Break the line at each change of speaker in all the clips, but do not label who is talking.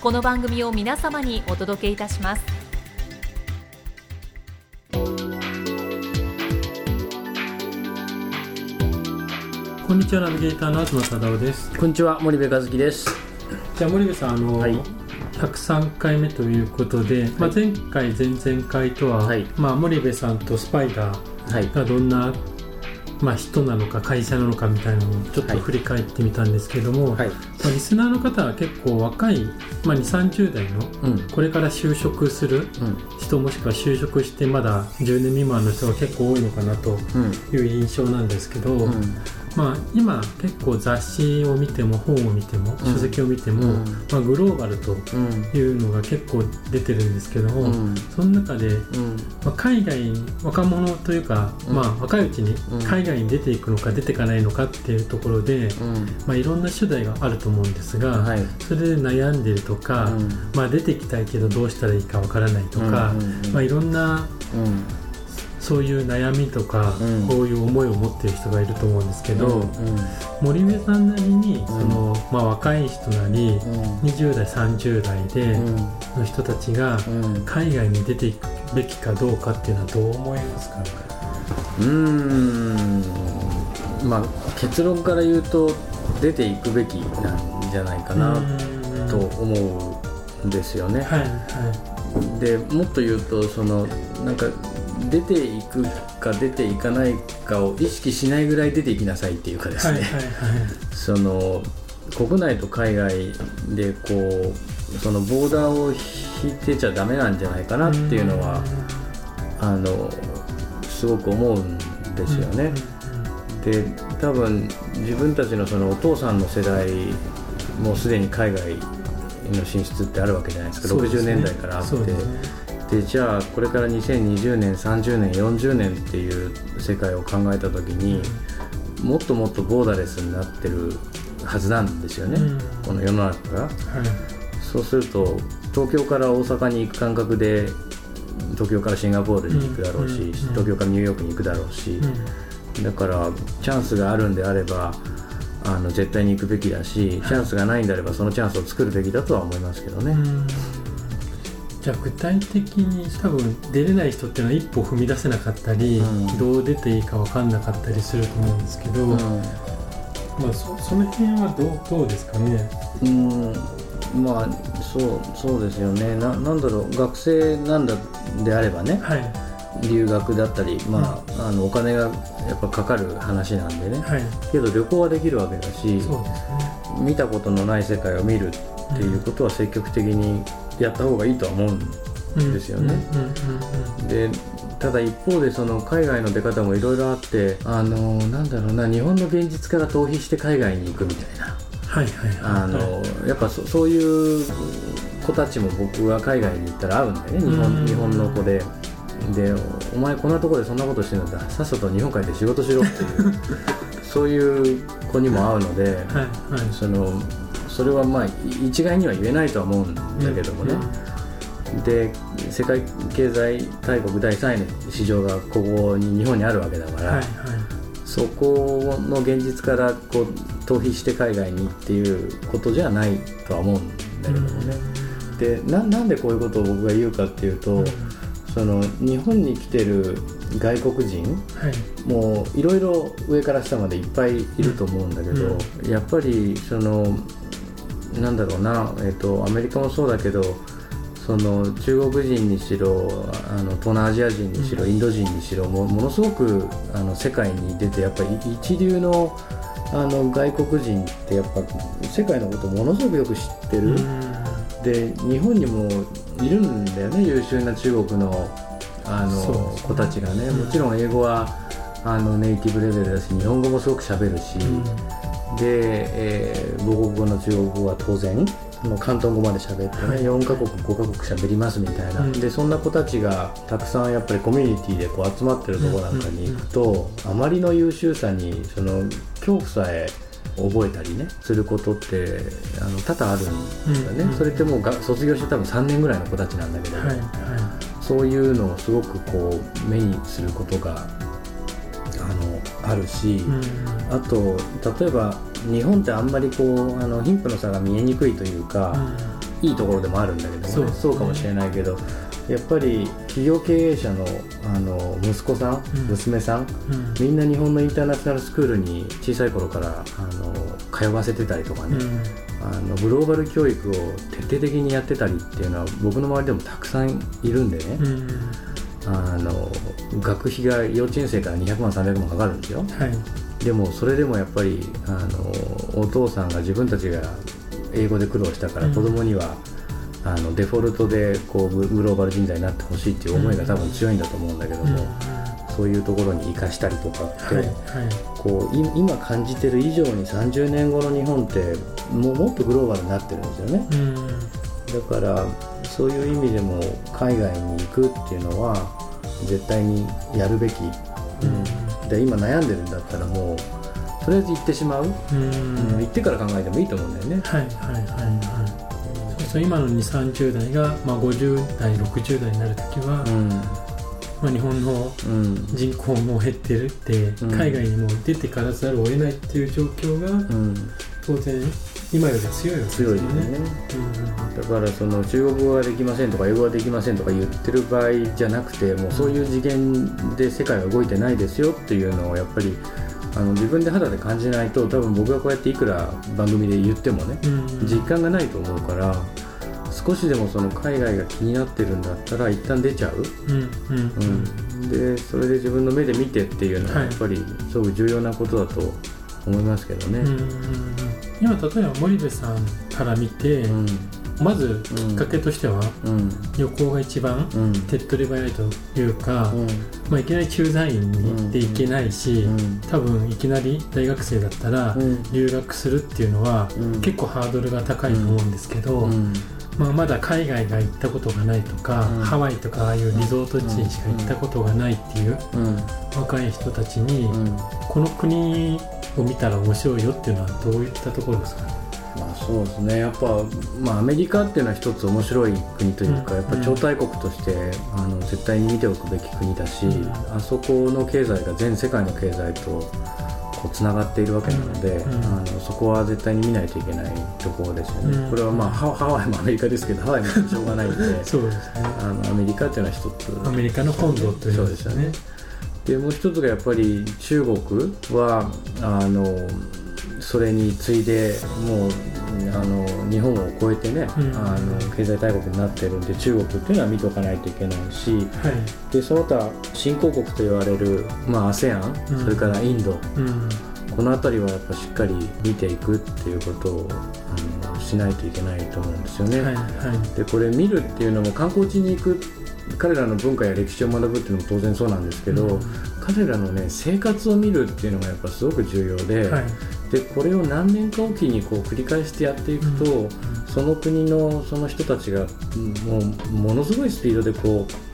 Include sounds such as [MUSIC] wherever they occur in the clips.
この番組を皆様にお届けいたします。
こんにちはナビゲーターの東忠夫です。
こんにちは森部和樹です。
じゃあ森部さんあの、
はい。
103回目ということで、まあ、前回前々回とは、
はい。
まあ、森部さんとスパイダー
はい。
がどんな、まあ、人なのか会社なのかみたいなのをちょっと
はい。
振り返ってみたんですけども、
はい。
まあ、リスナーの方は結構若い、まあ、2 3 0代の
うん。
これから就職する
うん。
人もしくは就職してまだ10年未満の人が結構多いのかなと
うん。
いう印象なんですけど、
うん
まあ、今結構雑誌を見ても本を見ても
うん。
書籍を見ても、
うん。
まあ、グローバルと
うん
いうのが結構出てるんですけども、
うん。
その中で、
うん。
まあ、海外に若者というか、
うん。
まあ、若いうちに
うん。
海外に出ていくのか出ていかないのかっていうところで、
うん。
まあ、いろんな手段があると思うんですが、
はい。
それで悩んでるとか、
うん。
まあ、出ていきたいけどどうしたらいいかわからないとか、まあ、いろんな
うん
そういう悩みとか、
うん。
こういう思いを持ってる人がいると思うんですけど、
うん
森部さんなりにその、まあ、若い人なり
うん。
20代30代での人たちが
うん。
海外に出ていくべきかどうかっていうのはどう思いますか？
うーん。まあ結論から言うと出ていくべきなんじゃないかなと思うんですよね。
はいは
でもっと言うとそのなんか出ていくか出ていかないかを意識しないぐらい出ていきなさいっていうかですね、
いはいはいはい。[LAUGHS]
その国内と海外でこうそのボーダーを引いてちゃダメなんじゃないかなっていうのはあのすごく思うんですよね。で多分自分たちのそのお父さんの世代もうすでに海外の進出ってあるわけじゃないですか。60
ね。
年代からあって。
そうで
じゃあこれから2020年30年40年っていう世界を考えた時にもっともっとボーダレスになってるはずなんですよね、
うん。
この世の中が。
はい。
そうすると東京から大阪に行く感覚で東京からシンガポールに行くだろうし、
うん。
東京からニューヨークに行くだろうし、
うん。
だからチャンスがあるんであればあの絶対に行くべきだしチャンスがないんであればそのチャンスを作るべきだとは思いますけどね、
うんじゃあ具体的に多分出れない人っていうのは一歩踏み出せなかったり、
うん。
どう出ていいか分かんなかったりすると思うんですけど、
うん。
まあ、そその辺はどうどうですかね？
うん。まあそうそうですよね。ななんだろう。学生なんだであればね。
はい。
留学だったり、まああのお金がやっぱかかる話なんでね。
はい。
けど旅行はできるわけだし
ね。
見たことのない世界を見るっていうことは積極的にやった方がいいとは思うんですよね。でただ一方でその海外の出方もいろいろあってあのなんだろうな日本の現実から逃避して海外に行くみたいな。
はいはいはい。
あのやっぱそそういう子たちも僕は海外に行ったら会うんでね。日
うん
本日本の子で。でお前こんなところでそんなことしてるんださっさと日本帰って仕事しろっていう [LAUGHS] そういう子にも会うので、
はいはい。
そのそれはまあい一概には言えないとは思うんだけどもね、で世界経済大国第3位の市場がここに日本にあるわけだから、
はいはい。
そこの現実からこう逃避して海外にっていうことじゃないとは思うんだけどもね、でななんでこういうことを僕が言うかっていうと、その日本に来てる外国人
はい。
もういろいろ上から下までいっぱいいると思うんだけど、やっぱりそのなんだろうな、えっとアメリカもそうだけどその中国人にしろあの東南アジア人にしろ、インド人にしろもものすごくあの世界に出てやっぱり一流のあの外国人ってやっぱ世界のことものすごくよく知ってる、で日本にもいるんだよね優秀な中国のあの、ね、子たちがね、もちろん英語はあのネイティブレベルだし日本語もすごくしゃべるし、で、えー、母国語の中国語は当然もう広東語まで喋ってね、はい、4カ国5カ国喋りますみたいな、うん、でそんな子たちがたくさんやっぱりコミュニティでこう集まってるところなんかに行くと、あまりの優秀さにその恐怖さえ覚えたりねすることってあの多々あるんですよね、うん。うん、それってもうが卒業して多分3年ぐらいの子たちなんだけど、はい。はい、そういうのをすごくこう目にすることがあるし、うん、あと例えば日本ってあんまりこうあの貧富の差が見えにくいというか、うん、いいところでもあるんだけども、ね、そう。かもしれないけどやっぱり企業経営者のあの息子さん、うん、娘さん、みんな日本のインターナショナルスクールに小さい頃からあの通わせてたりとかね、あのグローバル教育を徹底的にやってたりっていうのは僕の周りでもたくさんいるんでね、学費が幼稚園生から200万300万かかるんですよ、はい、でもそれでもやっぱりあのお父さんが自分たちが英語で苦労したから子供には、うん、あのデフォルトでこうグローバル人材になってほしいっていう思いが多分強いんだと思うんだけども、うん、そういうところに生かしたりとかって、はいはい、こう今感じてる以上に30年後の日本ってもうもっとグローバルになってるんですよね、うん、だからそういう意味でも海外に行くっていうのは絶対にやるべき、うん、で今悩んでるんだったらもうとりあえず行ってしまう、うん、行ってから考えてもいいと思うんだよね。
はいはいはいはい、そうそう今の2 3 0代が、まあ、50代60代になる時は、うん。まあ、日本の人口も減ってるって、うん、海外にも出てからざるを得ないっていう状況が、当然今より強いわけですよね、ね
うん、だからその中国語ができませんとか英語ができませんとか言ってる場合じゃなくてもうそういう次元で世界は動いてないですよっていうのをやっぱりあの自分で肌で感じないと多分僕がこうやっていくら番組で言ってもね、うん、実感がないと思うから少しでもその海外が気になってるんだったら一旦出ちゃう、うんうん、でそれで自分の目で見てっていうのはやっぱりすごく重要なことだと思いますけどね。
今例えば森部さんから見て、うん、まずきっかけとしては、うん、旅行が一番手っ取り早いというか、うん、まあ、いきなり駐在員に行っていけないし、多分いきなり大学生だったら留学するっていうのは、結構ハードルが高いと思うんですけど。まあ、まだ海外が行ったことがないとか、ハワイとかああいうリゾート地にしか行ったことがないっていう若い人たちに、この国を見たら面白いよっていうのはどういったところですか？
まあそうですね。やっぱ、まあ、アメリカっていうのは一つ面白い国というか、うん、やっぱ超大国として、あの絶対に見ておくべき国だし、うん、あそこの経済が全世界の経済とこうつながっているわけなので、うん、あのそこは絶対に見ないといけないところですよね、これはまあハワイもアメリカですけどハワイもしょうがないんで [LAUGHS] そうです、ね、あのアメリカっていうのは一つ。
アメリカの本土ということですよね
でもう一つがやっぱり中国はあのそれに次いでもうあの日本を超えてね、うん、あの経済大国になってるんで中国っていうのは見とかないといけないし、はい、でその他新興国と言われる、まあ、ASEAN、うん、それからインド、うん、この辺りはやっぱしっかり見ていくっていうことをあのしないといけないと思うんですよね。はい。はい、でこれ見るっていうのも観光地に行く彼らの文化や歴史を学ぶっていうのも当然そうなんですけど、うん、彼らのね生活を見るっていうのがやっぱすごく重要ではい、でこれを何年かおきにこう繰り返してやっていくと、うん、その国のその人たちがもうものすごいスピードでこう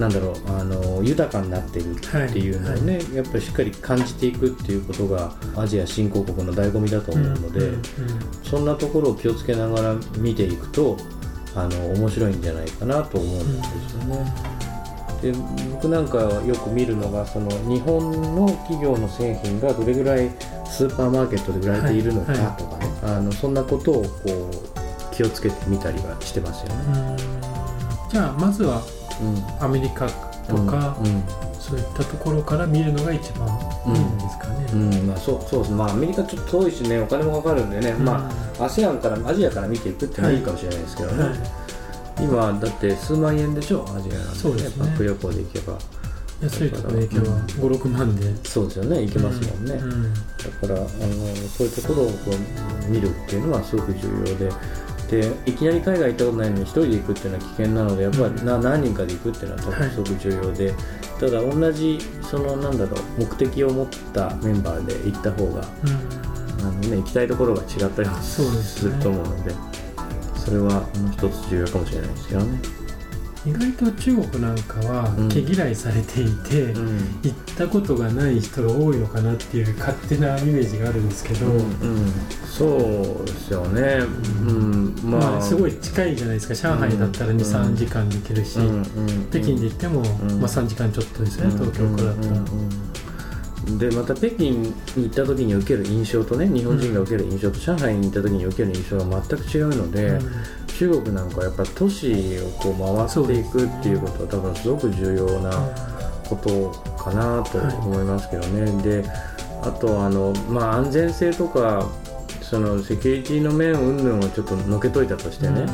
なんだろうあの豊かになっているっていうのをね、はい、やっぱりしっかり感じていくっていうことがアジア新興国の醍醐味だと思うので、そんなところを気をつけながら見ていくとあの面白いんじゃないかなと思うんですよね。で僕なんかよく見るのがその日本の企業の製品がどれぐらいスーパーマーケットで売られているのかとかね、はいはい、あのそんなことをこう気をつけてみたりはしてますよね。
じゃあまずは、アメリカとか、うんうん、そういったところから見るのが一番いいんですかね。
うん、まあそうそうですまあアメリカちょっと遠いしねお金もかかるんでね、まあ ASEAN からアジアから見ていくっていうのはいいかもしれないですけどね。はい。今だって数万円でしょ？アジアなん
そうですね。
パック旅行で行けば。
安いところで行けば56万で。
そうですよね。行けますもんね、
うん。うん。
だからあのそういうところをこう見るっていうのはすごく重要ででいきなり海外行ったことないのに一人で行くっていうのは危険なのでやっぱりな何人かで行くっていうのはすごく重要で、ただ同じそのなんだろう目的を持ったメンバーで行った方があの、ね、行きたいところが違ったり
す
ると思うのでそれはあの一つ重要かもしれないですけどね。
意外と中国なんかは
うん。
毛嫌いされていて、
うん。
行ったことがない人が多いのかなっていう勝手なイメージがあるんですけど、
うんうん、そうですよね、うんまあ、
まあ、すごい近いじゃないですか。上海だったら
うん。
23時間で行けるし、北京で行っても、
ん。
まあ、3時間ちょっとですね、東京からだったら、
でまた北京に行った時に受ける印象とね日本人が受ける印象と上海に行った時に受ける印象が全く違うので、
うん。
中国なんかはやっぱ都市をこう回っていくっていうことは多分すごく重要なことかなと思いますけどね、であとあの、まあ、安全性とかそのセキュリティの面云々をちょっとのけといたとしてね、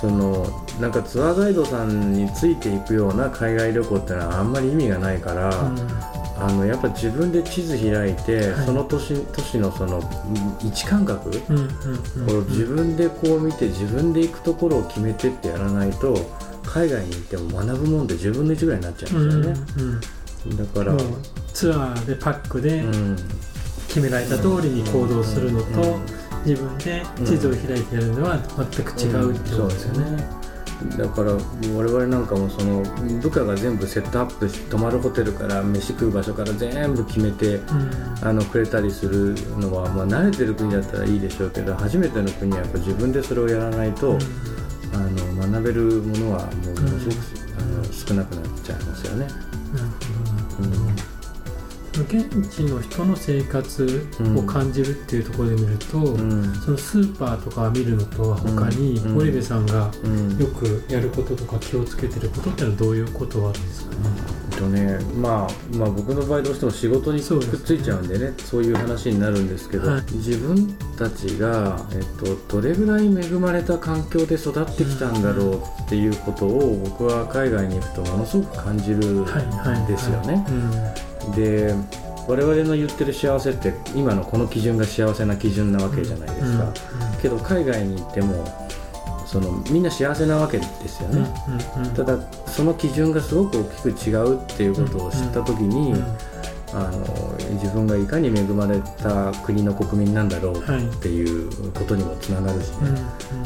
そのなんかツアーガイドさんについていくような海外旅行ってのはあんまり意味がないから、あのやっぱ自分で地図開いて、
はい。
その都市都市のその位置感覚、
うんうんうん。
こう自分でこう見て自分で行くところを決めてってやらないと海外に行っても学ぶもんで10分の1ぐらいになっちゃ
う
うんんですよね、
うん
だから、
ツアーでパックで
うん
決められた通りに行動するのと、
うん。
自分で地図を開いてやるのは全く違うってことですよね。
だから我々なんかもその部下が全部セットアップし泊まるホテルから飯食う場所から全部決めて
うん。
あのくれたりするのは、まあ、慣れてる国だったらいいでしょうけど初めての国はやっぱ自分でそれをやらないと、あの学べるものはもうものすごく、あの少なくなっちゃいますよね。
なるほどなるほど現地の人の生活を感じるっていうところで見ると、
うん。
そのスーパーとか見るのとは他に、
うん。
森部さんが
うん。
よくやることとか気をつけてることってのはどういうことはあるんですかね？
えっとねまあ、まあ僕の場合どうしても仕事にくっついちゃうんでね。そういう話になるんですけど、
はい。
自分たちが、えっと、どれぐらい恵まれた環境で育ってきたんだろうっていうことを僕は海外に行くとものすごく感じるん
はい。はい。
ですよね。
うん
で我々の言ってる幸せって今のこの基準が幸せな基準なわけじゃないですか、けど海外に行ってもそのみんな幸せなわけですよね、ただその基準がすごく大きく違うっていうことを知った時に、
うん
あの自分がいかに恵まれた国の国民なんだろう
はい。
っていうことにもつながるしね、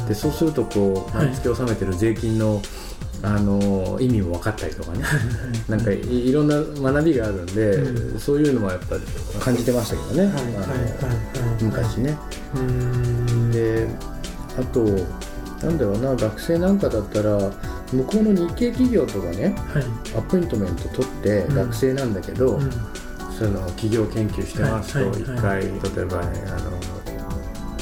でそうするとこう
はい。
毎月納めてる税金の、あの意味も分かったりとかね。なんかいいろんな学びがあるんで、
う
そういうのもやっぱり感じてましたけどね、
はい
あの
はい
昔ね。
うん。
であとなんだろうな学生なんかだったら向こうの日系企業とかね
はい。
アポイントメント取って
うん。
学生なんだけど、
うん。
その企業研究してますと
はいはい。
一回、例えば、ね、あの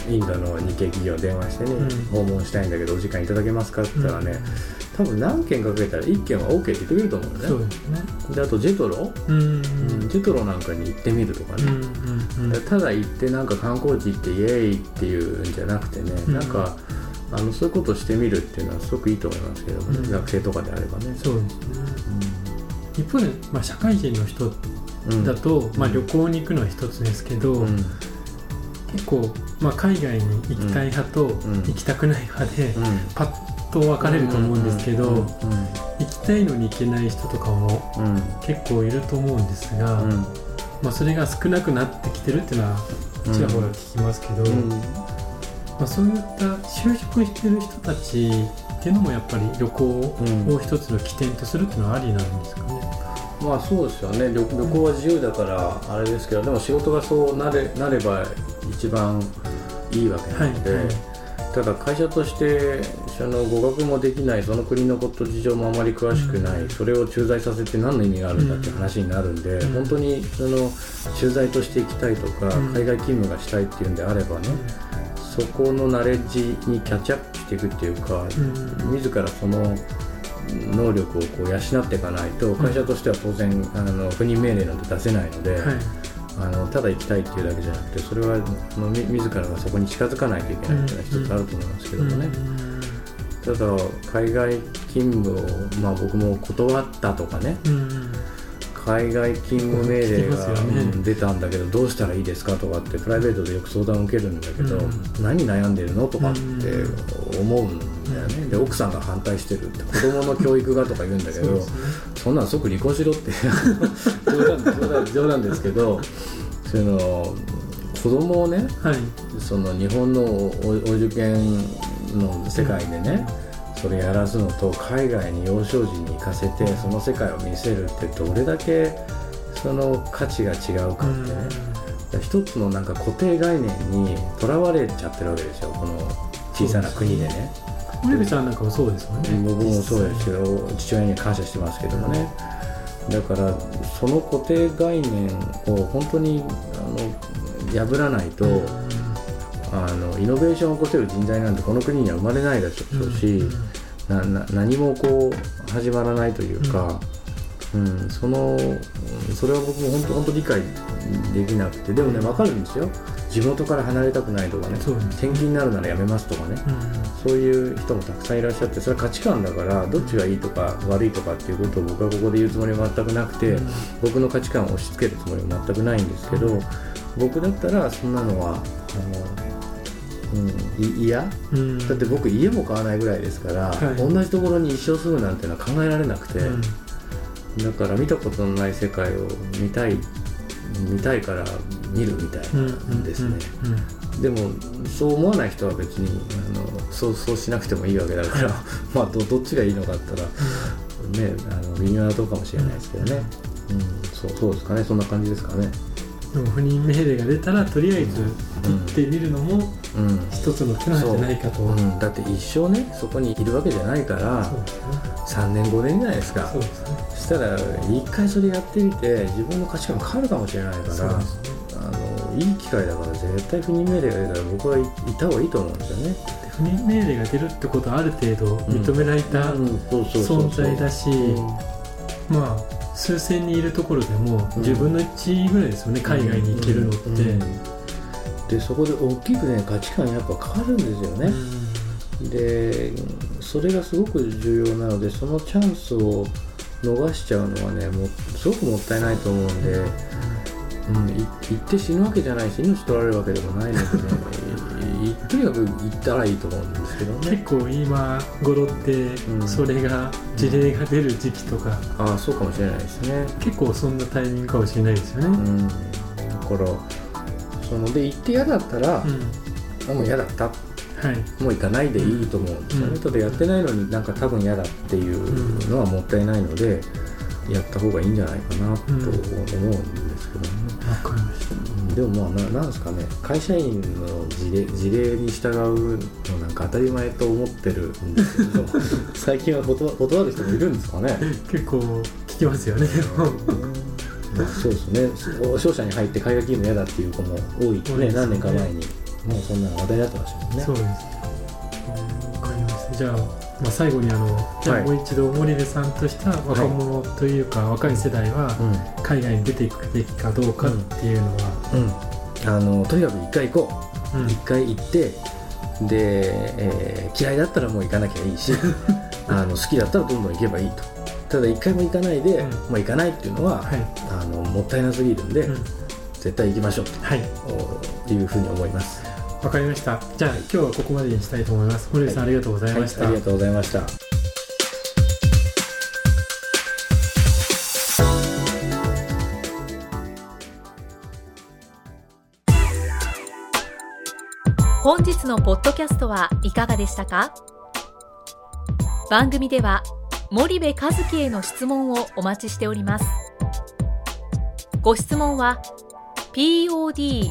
インドの日系企業電話してね、
うん。
訪問したいんだけどお時間いただけますかって言ったらね、多分何件かけたら1件は OK って言ってくれると思うんだよね。
そうですね。
であとジェトロ、
うん。
うんジェトロなんかに行ってみるとかね、
うんうん
ただ行ってなんか観光地行ってイエーイっていうんじゃなくてね、
うん。
なんかあのそういうことをしてみるっていうのはすごくいいと思いますけどもね、
うん。
学生とかであればね。
そうですね。一方で、まあ、社会人の人
うん。
だと、まあ、
うん。
旅行に行くのは一つですけど、
うん。
結構、まあ、海外に行きたい派と
ん。
行きたくない派で、
うん。
パッと分かれると思うんですけど、
うん
行きたいのに行けない人とかも結構いると思うんですが、
うん。
まあ、それが少なくなってきてるっていうのはちらほら聞きますけど、
うん。
まあ、そういった就職してる人たちっていうのもやっぱり旅行を一つの起点とするっていうのはありなんですかね？
まあそうですよね。旅旅行は自由だからあれですけどでも仕事がそうなれなれば一番いいわけなので、
はいはい
ただ会社としてその語学もできないその国のこと事情もあまり詳しくない、
うん。
それを駐在させて何の意味があるんだって話になるんで、
うん。
本当にその駐在として行きたいとか、
うん。
海外勤務がしたいっていうんであればね、そこのナレッジにキャッチアップしていくっていうか、
うん。
自らその能力をこう養っていかないと会社としては当然あの不任命令なんて出せないので、
はい
あのただ行きたいっていうだけじゃなくてそれはあのみ自らがそこに近づかないといけないっていうのは一つあると思いますけどもね。ただ海外勤務を、まあ、僕も断ったとかね、うん海外勤務命令が、ね、出たんだけどどうしたらいいですかとかってプライベートでよく相談を受けるんだけど、うん、何悩んでるのとかって思うんだよね、で奥さんが反対してるって子供の教育がとか言うんだけどそんなん即離婚しろって。[LAUGHS] 冗談冗談ですけどその子供をね、はい、その日本のお受験の世界でね、それやらすのと海外に幼少時に行かせてその世界を見せるってどれだけその価値が違うかってね、うん、一つのなんか固定概念にとらわれちゃってるわけですよ。この小さな国でね。
森部さんなんかもそうですもんね。
僕もそうですけど父親には感謝してますけどもね、だからその固定概念を本当にあの破らないと、うん。あのイノベーションを起こせる人材なんてこの国には生まれないでしょうし、なな何もこう始まらないというか、うん、うん、そのそれは僕も本当本当理解できなくて。でもね分かるんですよ地元から離れたくないとかね転勤になるならやめますとかね、うん、そういう人もたくさんいらっしゃってそれは価値観だからどっちがいいとか悪いとかっていうことを僕はここで言うつもりは全くなくて、うん、僕の価値観を押し付けるつもりは全くないんですけど、僕だったらそんなのはあのうん、嫌、うん、だって僕家も買わないぐらいですから、はい、同じところに一生住むなんていうのは考えられなくて、うん、だから見たことのない世界を見たい見たいから見るみたいなんですね、でもそう思わない人は別にあのそうそうしなくてもいいわけだから [LAUGHS] まあどどっちがいいのかったら、ねあの微妙なとこかもしれないですけどね、うん、そうそうですかね。そんな感じですかね。
でも不認命令が出たらとりあえず行ってみるのも一つの手なんじゃないかと、
う。ん、だって一生ねそこにいるわけじゃないから、ね、3年5年じゃないですか。そうです、ね、そしたら一回それやってみて自分の価値観も変わるかもしれないから、いい機会だから絶対不認命令が出たら僕はいた方がいいと思うんですよね。
不認命令が出るってことはある程度認められた存在だしまあ数千人いるところでも10分の1ぐらいですよね、うん、海外に行けるのって、うんうん、
でそこで大きくね価値観やっぱ変わるんですよね、でそれがすごく重要なのでそのチャンスを逃しちゃうのはねもうすごくもったいないと思うんで、うん、行って死ぬわけじゃないし命取られるわけでもないので [LAUGHS] ねとにかく行ったらいいと思うんですけどね。
結構今頃ってそれが事例が出る時期とか、
うん、ああそうかもしれないですね。
結構そんなタイミングかもしれないですよね、うん、だ
からそので行って嫌だったら、うん、もう嫌だった。はい、もう行かないでいいと思うんですよね、ただやってないのになんか多分嫌だっていうのはもったいないので、やった方がいいんじゃないかなと思うんけどね。
わ、かりました
でもまあななんですかね会社員の事例事例に従うのなんか当たり前と思ってるんですけど [LAUGHS] 最近は断断る人もいるんですかね？
結構聞きますよね
そうですね。商社に入って海外勤務嫌だっていう子も多いね、ね、何年か前に。もうそんな話題になってましたもんね。
そうです。わかります。じゃあまあ、最後にあの、じゃあもう一度森部さんとした若者というか、若い世代は海外に出ていくべきかどうかっていうのは、
うん、あのとにかく一回行こう、うん、一回行ってで、えー、嫌いだったらもう行かなきゃいいし [LAUGHS] あの好きだったらどんどん行けばいいと。ただ一回も行かないで、うん、もう行かないっていうのは、はい、あのもったいなすぎるんで、絶対行きましょうと、はい、いうふうに思います。
わかりました。じゃあ今日はここまでにしたいと思います。堀内さん、ありがとうございました、
はい、ありがとうございました。
本日のポッドキャストはいかがでしたか？番組では森部和樹への質問をお待ちしております。ご質問は pod